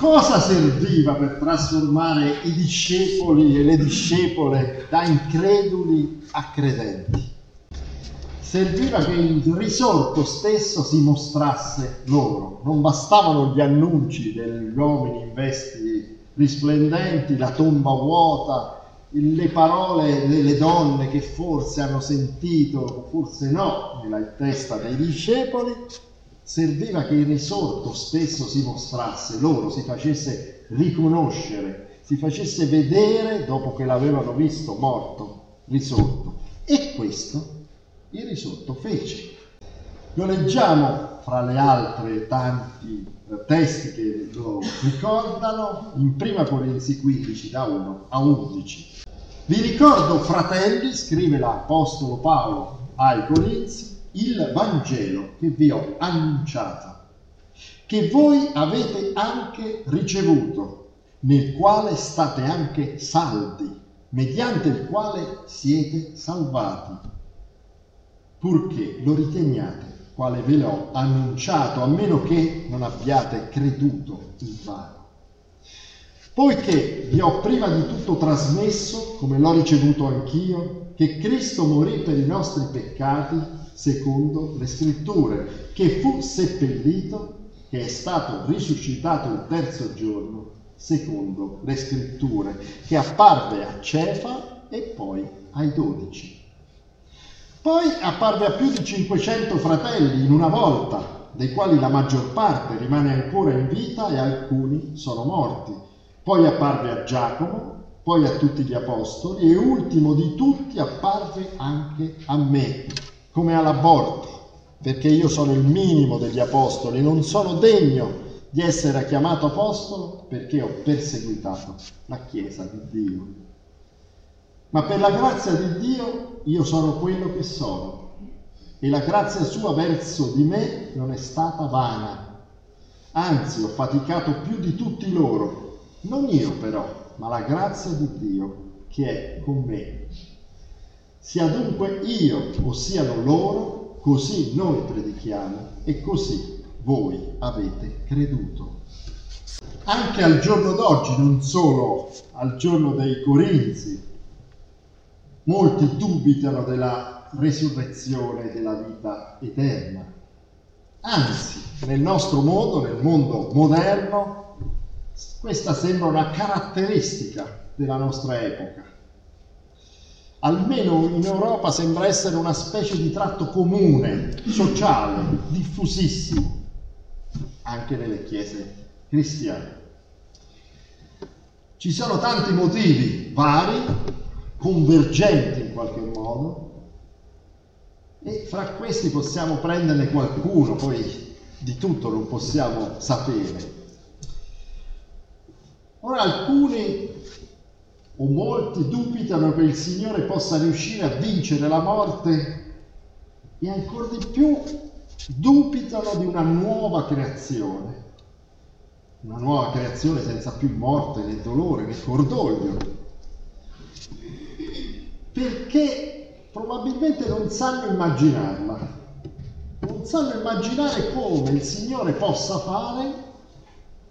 cosa serviva per trasformare i discepoli e le discepole da increduli a credenti? Serviva che il risorto stesso si mostrasse loro, non bastavano gli annunci degli uomini in vesti risplendenti, la tomba vuota, le parole delle donne che forse hanno sentito, forse no, nella testa dei discepoli, serviva che il risorto stesso si mostrasse loro, si facesse riconoscere, si facesse vedere dopo che l'avevano visto morto, risorto. E questo il risorto fece. Lo leggiamo fra le altre tanti eh, testi che lo ricordano in 1 Corinzi 15 da 1 a 11. Vi ricordo, fratelli, scrive l'Apostolo Paolo ai Corinzi, il Vangelo che vi ho annunciato, che voi avete anche ricevuto, nel quale state anche saldi, mediante il quale siete salvati, purché lo riteniate quale ve l'ho annunciato, a meno che non abbiate creduto in vano. Poiché vi ho prima di tutto trasmesso, come l'ho ricevuto anch'io, che Cristo morì per i nostri peccati secondo le scritture, che fu seppellito, che è stato risuscitato il terzo giorno secondo le scritture, che apparve a Cefa e poi ai dodici. Poi apparve a più di 500 fratelli in una volta, dei quali la maggior parte rimane ancora in vita e alcuni sono morti. Poi apparve a Giacomo, poi a tutti gli apostoli e ultimo di tutti apparve anche a me, come all'aborto, perché io sono il minimo degli apostoli, non sono degno di essere chiamato apostolo perché ho perseguitato la Chiesa di Dio. Ma per la grazia di Dio io sono quello che sono e la grazia sua verso di me non è stata vana. Anzi, ho faticato più di tutti loro, non io però, ma la grazia di Dio che è con me. Sia dunque io o siano loro, così noi predichiamo e così voi avete creduto. Anche al giorno d'oggi, non solo al giorno dei Corinzi, molti dubitano della resurrezione della vita eterna. Anzi, nel nostro mondo, nel mondo moderno, questa sembra una caratteristica della nostra epoca. Almeno in Europa sembra essere una specie di tratto comune, sociale, diffusissimo, anche nelle chiese cristiane. Ci sono tanti motivi vari, convergenti in qualche modo, e fra questi possiamo prenderne qualcuno, poi di tutto non possiamo sapere. Ora alcuni o molti dubitano che il Signore possa riuscire a vincere la morte e ancora di più dubitano di una nuova creazione, una nuova creazione senza più morte né dolore né cordoglio, perché probabilmente non sanno immaginarla, non sanno immaginare come il Signore possa fare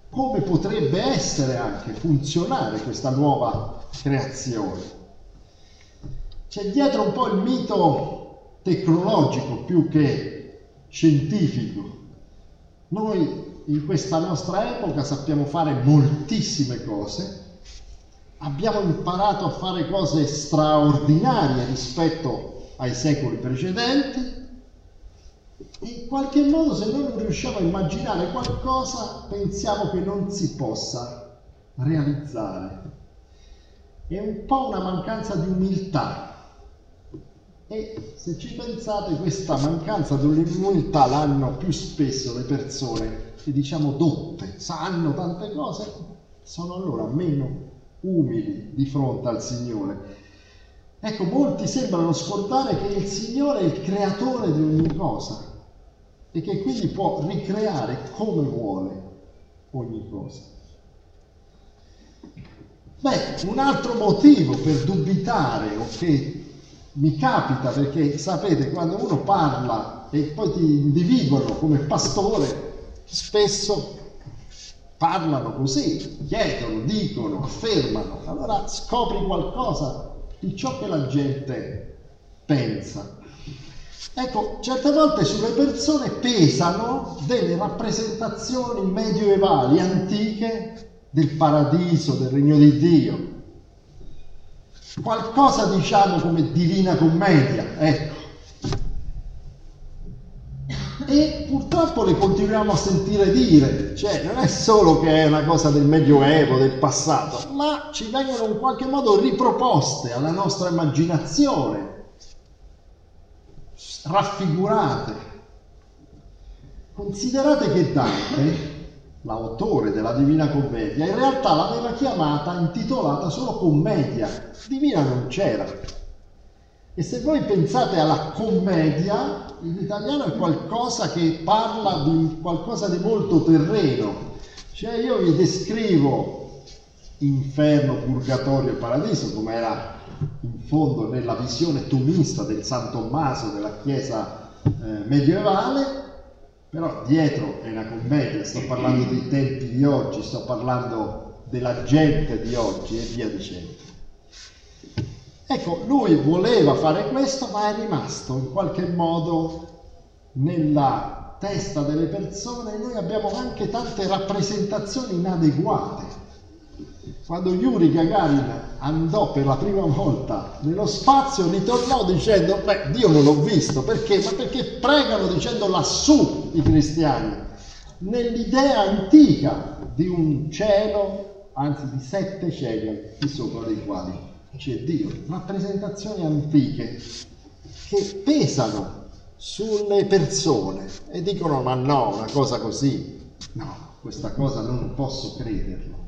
come potrebbe essere anche funzionare questa nuova creazione. C'è dietro un po' il mito tecnologico più che scientifico. Noi in questa nostra epoca sappiamo fare moltissime cose, abbiamo imparato a fare cose straordinarie rispetto ai secoli precedenti, in qualche modo se noi non riusciamo a immaginare qualcosa pensiamo che non si possa realizzare. È un po' una mancanza di umiltà. E se ci pensate questa mancanza di umiltà l'hanno più spesso le persone che diciamo dotte, sanno tante cose, sono allora meno umili di fronte al Signore. Ecco, molti sembrano scordare che il Signore è il creatore di ogni cosa e che quindi può ricreare come vuole ogni cosa. Beh, un altro motivo per dubitare o che mi capita perché sapete quando uno parla e poi ti individuano come pastore, spesso parlano così, chiedono, dicono, affermano, allora scopri qualcosa di ciò che la gente pensa. Ecco, certe volte sulle persone pesano delle rappresentazioni medioevali, antiche, del paradiso, del regno di Dio. Qualcosa diciamo come divina commedia, ecco. E purtroppo le continuiamo a sentire dire, cioè non è solo che è una cosa del Medioevo, del passato, ma ci vengono in qualche modo riproposte alla nostra immaginazione, raffigurate. Considerate che Dante, l'autore della Divina Commedia, in realtà l'aveva chiamata, intitolata solo Commedia. Divina non c'era. E se voi pensate alla commedia, in italiano è qualcosa che parla di qualcosa di molto terreno. Cioè io vi descrivo inferno, purgatorio e paradiso, come era in fondo nella visione tomista del San Tommaso della Chiesa eh, medievale, però dietro è una commedia, sto parlando dei tempi di oggi, sto parlando della gente di oggi e via dicendo. Ecco, lui voleva fare questo, ma è rimasto in qualche modo nella testa delle persone. E noi abbiamo anche tante rappresentazioni inadeguate quando Yuri Gagarin andò per la prima volta nello spazio, ritornò dicendo, beh, Dio non l'ho visto, perché? Ma perché pregano dicendo lassù i cristiani, nell'idea antica di un cielo, anzi di sette cieli, di sopra dei quali c'è Dio. Rappresentazioni antiche che pesano sulle persone e dicono, ma no, una cosa così, no, questa cosa non posso crederlo.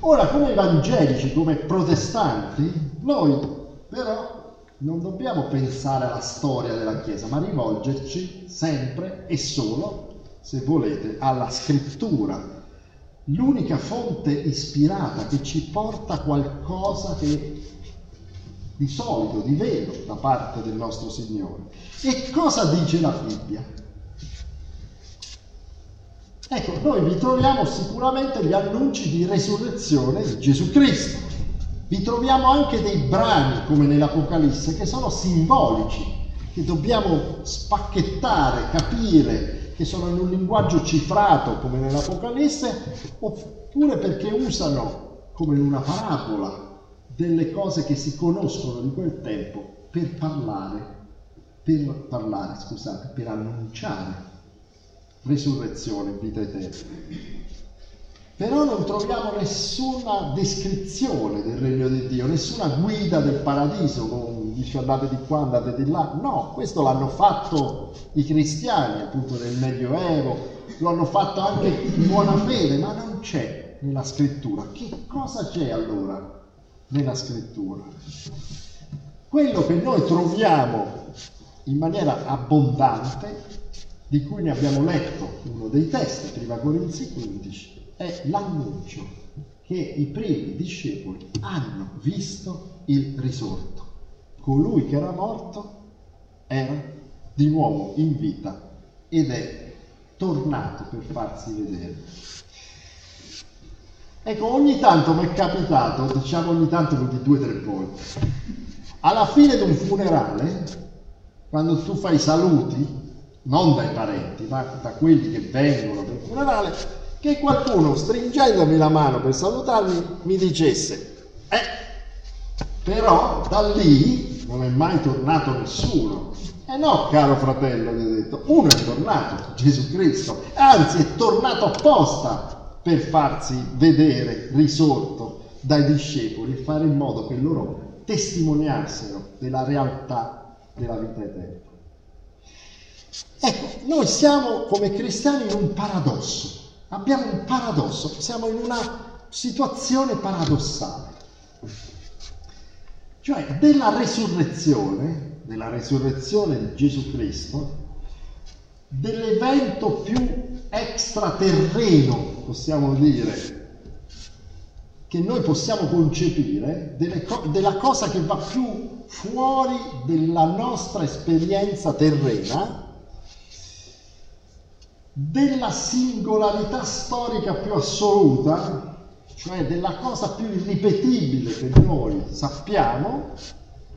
Ora, come evangelici, come protestanti, noi però non dobbiamo pensare alla storia della Chiesa, ma rivolgerci sempre e solo, se volete, alla scrittura, l'unica fonte ispirata che ci porta qualcosa che di solito, di vero, da parte del nostro Signore. E cosa dice la Bibbia? Ecco, noi vi troviamo sicuramente gli annunci di resurrezione di Gesù Cristo. Vi troviamo anche dei brani, come nell'Apocalisse, che sono simbolici, che dobbiamo spacchettare, capire, che sono in un linguaggio cifrato, come nell'Apocalisse, oppure perché usano, come in una parabola, delle cose che si conoscono di quel tempo per parlare, per parlare, scusate, per annunciare risurrezione, vita eterna. Però non troviamo nessuna descrizione del regno di Dio, nessuna guida del paradiso, non dice andate di qua, andate di là. No, questo l'hanno fatto i cristiani appunto nel Medioevo, lo hanno fatto anche in buona fede, ma non c'è nella scrittura. Che cosa c'è allora nella scrittura? Quello che noi troviamo in maniera abbondante di cui ne abbiamo letto uno dei testi, prima Corinzi 15, è l'annuncio che i primi discepoli hanno visto il risorto. Colui che era morto era di nuovo in vita ed è tornato per farsi vedere. Ecco, ogni tanto mi è capitato, diciamo ogni tanto di due o tre volte, alla fine di un funerale, quando tu fai saluti, non dai parenti, ma da quelli che vengono per il funerale, che qualcuno stringendomi la mano per salutarmi mi dicesse, eh, però da lì non è mai tornato nessuno. E eh no, caro fratello, gli ho detto, uno è tornato, Gesù Cristo, anzi è tornato apposta per farsi vedere risorto dai discepoli e fare in modo che loro testimoniassero della realtà della vita eterna. Ecco, noi siamo come cristiani in un paradosso, abbiamo un paradosso, siamo in una situazione paradossale. Cioè della resurrezione, della resurrezione di Gesù Cristo, dell'evento più extraterreno, possiamo dire, che noi possiamo concepire, co- della cosa che va più fuori della nostra esperienza terrena, della singolarità storica più assoluta, cioè della cosa più irripetibile che noi sappiamo,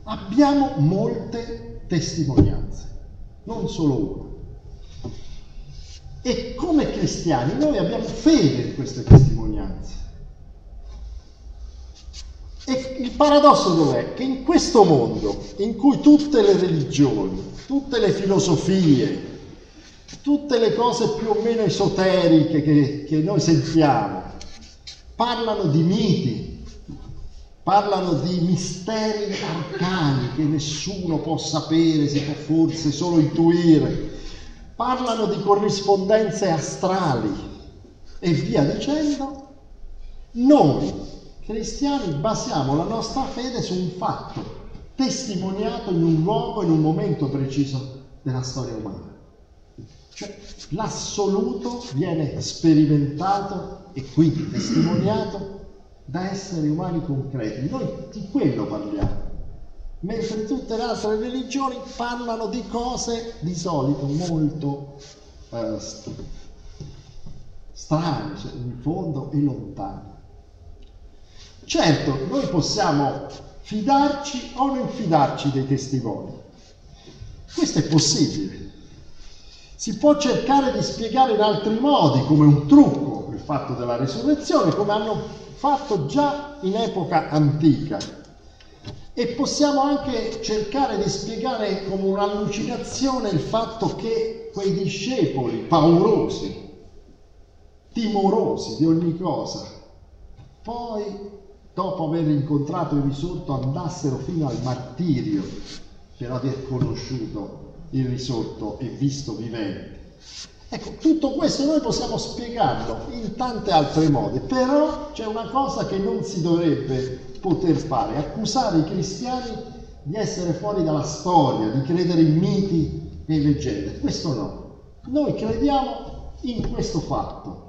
abbiamo molte testimonianze, non solo una. E come cristiani noi abbiamo fede in queste testimonianze. E il paradosso dov'è? Che in questo mondo, in cui tutte le religioni, tutte le filosofie, tutte le cose più o meno esoteriche che, che noi sentiamo, parlano di miti, parlano di misteri arcani che nessuno può sapere, si può forse solo intuire, parlano di corrispondenze astrali e via dicendo, noi cristiani basiamo la nostra fede su un fatto testimoniato in un luogo, in un momento preciso della storia umana. Cioè l'assoluto viene sperimentato e quindi testimoniato da esseri umani concreti. Noi di quello parliamo mentre tutte le altre religioni parlano di cose di solito molto eh, strane, cioè in fondo e lontane. Certo, noi possiamo fidarci o non fidarci dei testimoni. Questo è possibile. Si può cercare di spiegare in altri modi, come un trucco, il fatto della risurrezione, come hanno fatto già in epoca antica. E possiamo anche cercare di spiegare come un'allucinazione il fatto che quei discepoli paurosi, timorosi di ogni cosa, poi dopo aver incontrato il risorto andassero fino al martirio per aver conosciuto il risorto e visto vivente. Ecco, tutto questo noi possiamo spiegarlo in tante altre modi, però c'è una cosa che non si dovrebbe poter fare, accusare i cristiani di essere fuori dalla storia, di credere in miti e leggende. Questo no. Noi crediamo in questo fatto.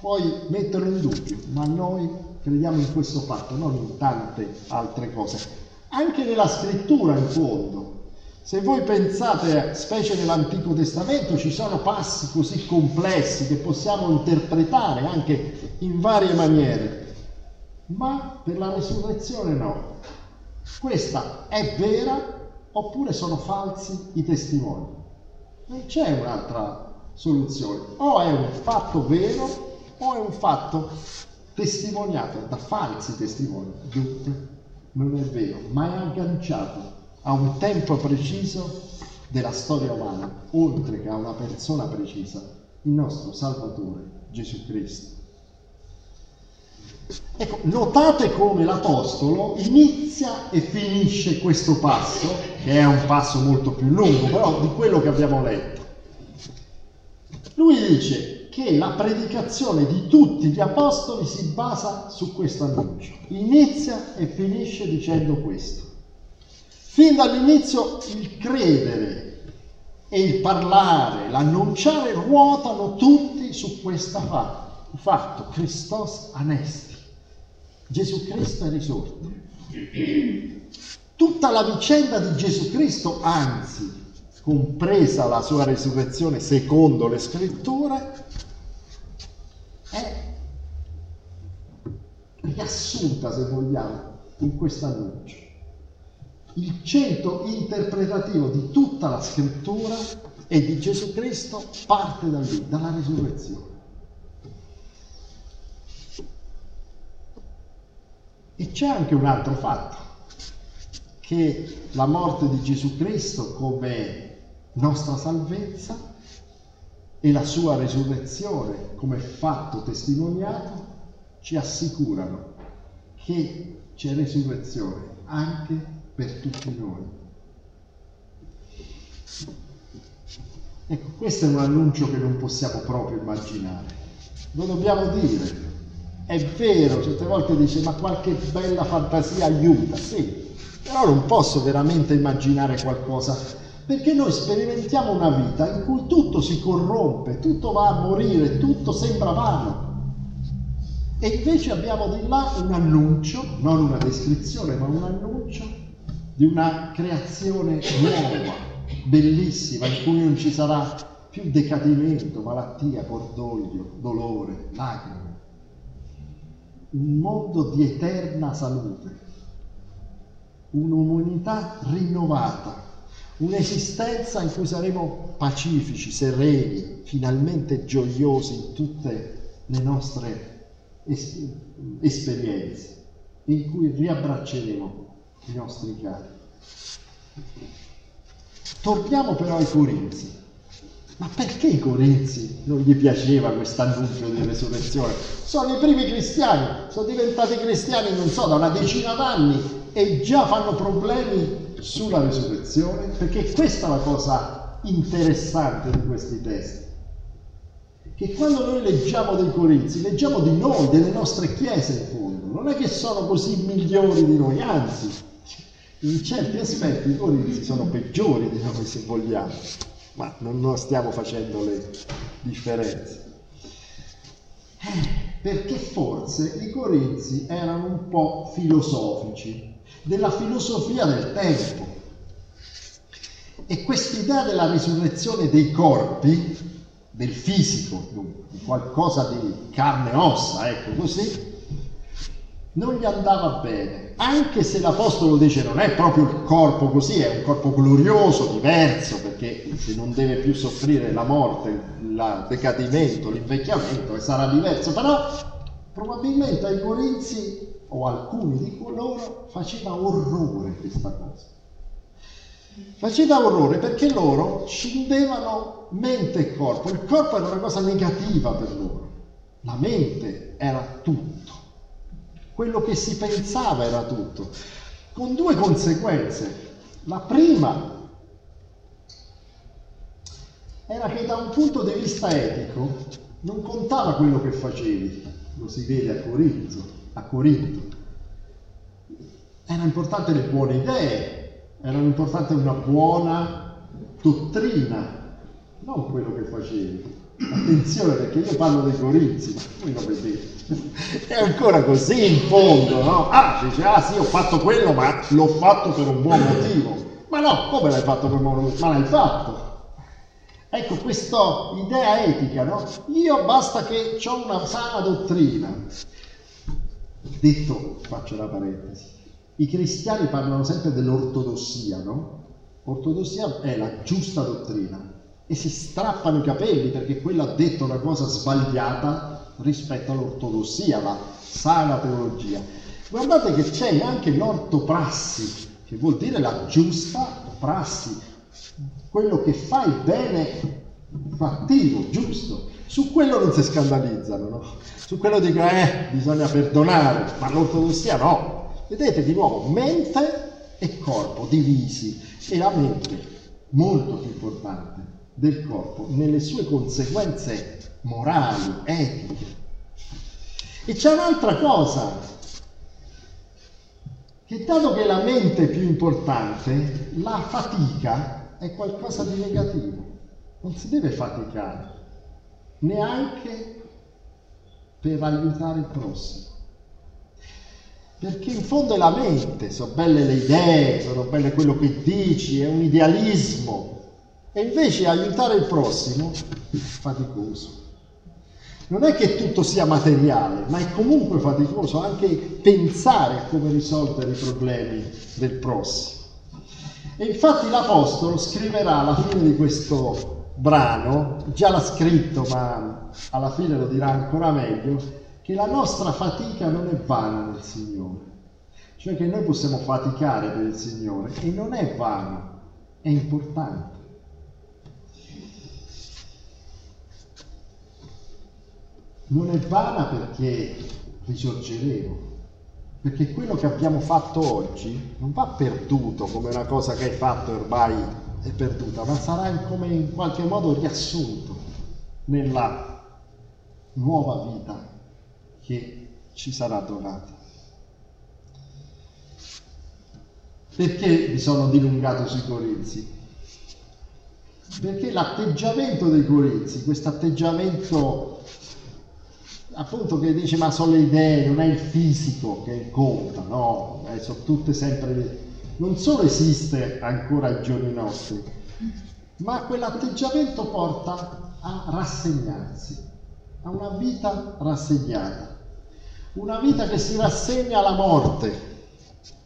Puoi metterlo in dubbio, ma noi crediamo in questo fatto, non in tante altre cose. Anche nella scrittura, in fondo, se voi pensate, specie nell'Antico Testamento, ci sono passi così complessi che possiamo interpretare anche in varie maniere ma per la resurrezione no. Questa è vera oppure sono falsi i testimoni? Non c'è un'altra soluzione. O è un fatto vero o è un fatto testimoniato da falsi testimoni. Dunque non è vero, ma è agganciato a un tempo preciso della storia umana, oltre che a una persona precisa, il nostro Salvatore Gesù Cristo. Ecco, notate come l'Apostolo inizia e finisce questo passo, che è un passo molto più lungo, però di quello che abbiamo letto. Lui dice che la predicazione di tutti gli Apostoli si basa su questo annuncio. Inizia e finisce dicendo questo. Fin dall'inizio il credere e il parlare, l'annunciare ruotano tutti su questo fatto, Christos Anesti Gesù Cristo è risorto. Tutta la vicenda di Gesù Cristo, anzi, compresa la sua risurrezione secondo le scritture, è riassunta, se vogliamo, in questo annuncio. Il centro interpretativo di tutta la scrittura e di Gesù Cristo parte da lì, dalla risurrezione. E c'è anche un altro fatto, che la morte di Gesù Cristo come nostra salvezza e la sua resurrezione come fatto testimoniato ci assicurano che c'è resurrezione anche per tutti noi. Ecco, questo è un annuncio che non possiamo proprio immaginare. Lo dobbiamo dire, è vero, certe volte dice ma qualche bella fantasia aiuta, sì, però non posso veramente immaginare qualcosa, perché noi sperimentiamo una vita in cui tutto si corrompe, tutto va a morire, tutto sembra vano. E invece abbiamo di là un annuncio, non una descrizione, ma un annuncio di una creazione nuova, bellissima, in cui non ci sarà più decadimento, malattia, cordoglio, dolore, lacrime. Un mondo di eterna salute, un'umanità rinnovata, un'esistenza in cui saremo pacifici, sereni, finalmente gioiosi in tutte le nostre es- esperienze, in cui riabbracceremo i nostri cari. Torniamo però ai Corinzi. Ma perché i Corinzi non gli piaceva questo annuncio di resurrezione? Sono i primi cristiani, sono diventati cristiani, non so, da una decina d'anni e già fanno problemi sulla resurrezione, perché questa è la cosa interessante di questi testi. Che quando noi leggiamo dei Corinzi, leggiamo di noi, delle nostre chiese in fondo, non è che sono così migliori di noi, anzi, in certi aspetti i Corinzi sono peggiori di noi se vogliamo ma non, non stiamo facendo le differenze. Eh, perché forse i corinzi erano un po' filosofici, della filosofia del tempo. E quest'idea della risurrezione dei corpi, del fisico, di qualcosa di carne e ossa, ecco così, non gli andava bene, anche se l'Apostolo dice non è proprio il corpo così, è un corpo glorioso, diverso, perché se non deve più soffrire la morte, il decadimento, l'invecchiamento, sarà diverso, però probabilmente ai Corinzi o alcuni di loro faceva orrore questa cosa. Faceva orrore perché loro scindevano mente e corpo, il corpo era una cosa negativa per loro, la mente era tutto quello che si pensava era tutto, con due conseguenze. La prima era che da un punto di vista etico non contava quello che facevi, lo si vede a Corinto, a Corinto. Era importante le buone idee, era importante una buona dottrina, non quello che facevi. Attenzione perché io parlo dei Corinzi, voi lo vedete. È ancora così in fondo, no? Ah, dice, ah sì, ho fatto quello, ma l'ho fatto per un buon motivo. Ma no, come l'hai fatto per un buon motivo? Ma l'hai fatto. Ecco questa idea etica, no? Io basta che ho una sana dottrina. Detto, faccio la parentesi, i cristiani parlano sempre dell'ortodossia, no? Ortodossia è la giusta dottrina, e si strappano i capelli perché quello ha detto una cosa sbagliata rispetto all'ortodossia, la sana teologia. Guardate che c'è anche l'ortoprassi, che vuol dire la giusta prassi, quello che fai bene fattivo, giusto. Su quello non si scandalizzano, no? Su quello dicono, eh, bisogna perdonare, ma l'ortodossia no. Vedete di nuovo, mente e corpo divisi e la mente molto più importante del corpo nelle sue conseguenze morali, etiche. E c'è un'altra cosa, che dato che la mente è più importante, la fatica è qualcosa di negativo. Non si deve faticare, neanche per aiutare il prossimo. Perché in fondo è la mente, sono belle le idee, sono belle quello che dici, è un idealismo, e invece aiutare il prossimo è faticoso. Non è che tutto sia materiale, ma è comunque faticoso anche pensare a come risolvere i problemi del prossimo. E infatti l'Apostolo scriverà alla fine di questo brano, già l'ha scritto ma alla fine lo dirà ancora meglio, che la nostra fatica non è vana nel Signore. Cioè che noi possiamo faticare per il Signore e non è vano, è importante. Non è vana perché risorgeremo, perché quello che abbiamo fatto oggi non va perduto come una cosa che hai fatto ormai è perduta, ma sarà come in qualche modo riassunto nella nuova vita che ci sarà donata. Perché mi sono dilungato sui Corinzi? Perché l'atteggiamento dei Corinzi, questo atteggiamento appunto che dice ma sono le idee, non è il fisico che conta, no, eh, sono tutte sempre, non solo esiste ancora ai giorni nostri, ma quell'atteggiamento porta a rassegnarsi, a una vita rassegnata, una vita che si rassegna alla morte,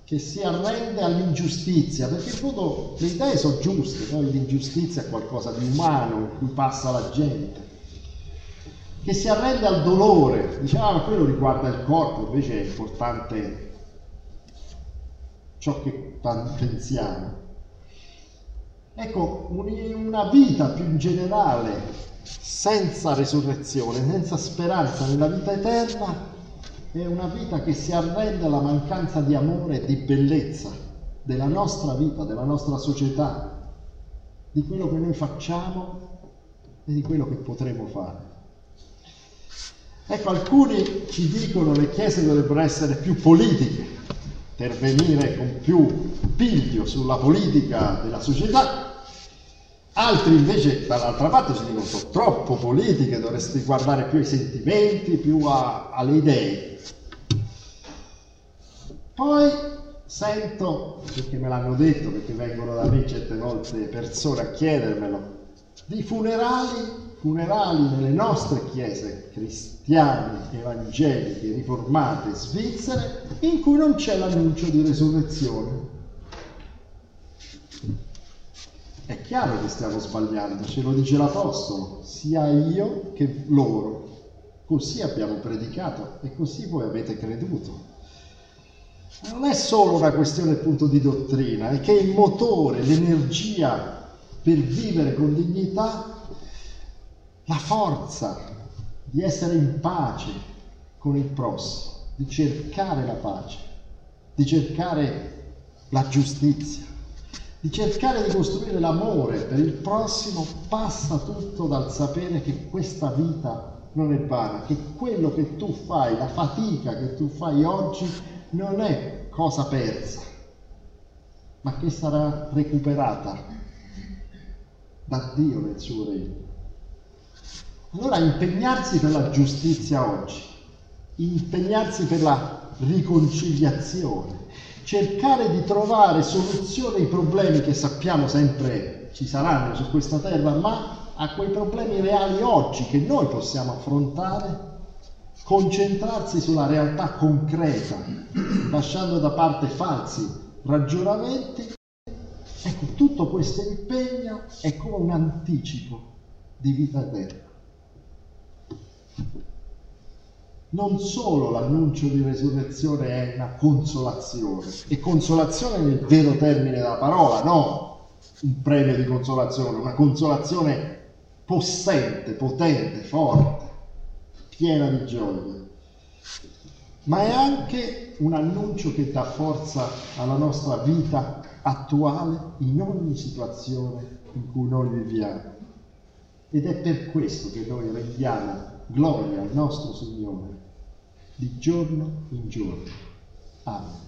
che si arrende all'ingiustizia, perché in fondo le idee sono giuste, no? l'ingiustizia è qualcosa di umano in cui passa la gente, che si arrende al dolore, diceva ah, ma quello riguarda il corpo, invece è importante ciò che pensiamo. Ecco, una vita più in generale, senza resurrezione, senza speranza nella vita eterna, è una vita che si arrende alla mancanza di amore e di bellezza della nostra vita, della nostra società, di quello che noi facciamo e di quello che potremo fare. Ecco, alcuni ci dicono che le chiese dovrebbero essere più politiche, intervenire con più piglio sulla politica della società, Altri invece dall'altra parte ci dicono sono troppo politiche, dovresti guardare più ai sentimenti, più a, alle idee. Poi sento, perché me l'hanno detto, perché vengono da me certe volte persone a chiedermelo, di funerali, funerali nelle nostre chiese cristiane, evangeliche, riformate, svizzere, in cui non c'è l'annuncio di resurrezione. È chiaro che stiamo sbagliando, ce lo dice l'Apostolo, sia io che loro. Così abbiamo predicato e così voi avete creduto. Non è solo una questione appunto di dottrina, è che il motore, l'energia per vivere con dignità, la forza di essere in pace con il prossimo, di cercare la pace, di cercare la giustizia di cercare di costruire l'amore per il prossimo passa tutto dal sapere che questa vita non è vana, che quello che tu fai, la fatica che tu fai oggi non è cosa persa, ma che sarà recuperata da Dio nel suo regno. Allora impegnarsi per la giustizia oggi, impegnarsi per la riconciliazione, cercare di trovare soluzione ai problemi che sappiamo sempre ci saranno su questa terra, ma a quei problemi reali oggi che noi possiamo affrontare, concentrarsi sulla realtà concreta, lasciando da parte falsi ragionamenti. Ecco, tutto questo impegno è come un anticipo di vita eterna non solo l'annuncio di resurrezione è una consolazione, e consolazione nel vero termine della parola, no un premio di consolazione, una consolazione possente, potente, forte, piena di gioia, ma è anche un annuncio che dà forza alla nostra vita attuale in ogni situazione in cui noi viviamo. Ed è per questo che noi rendiamo gloria al nostro Signore di giorno in giorno. Amen.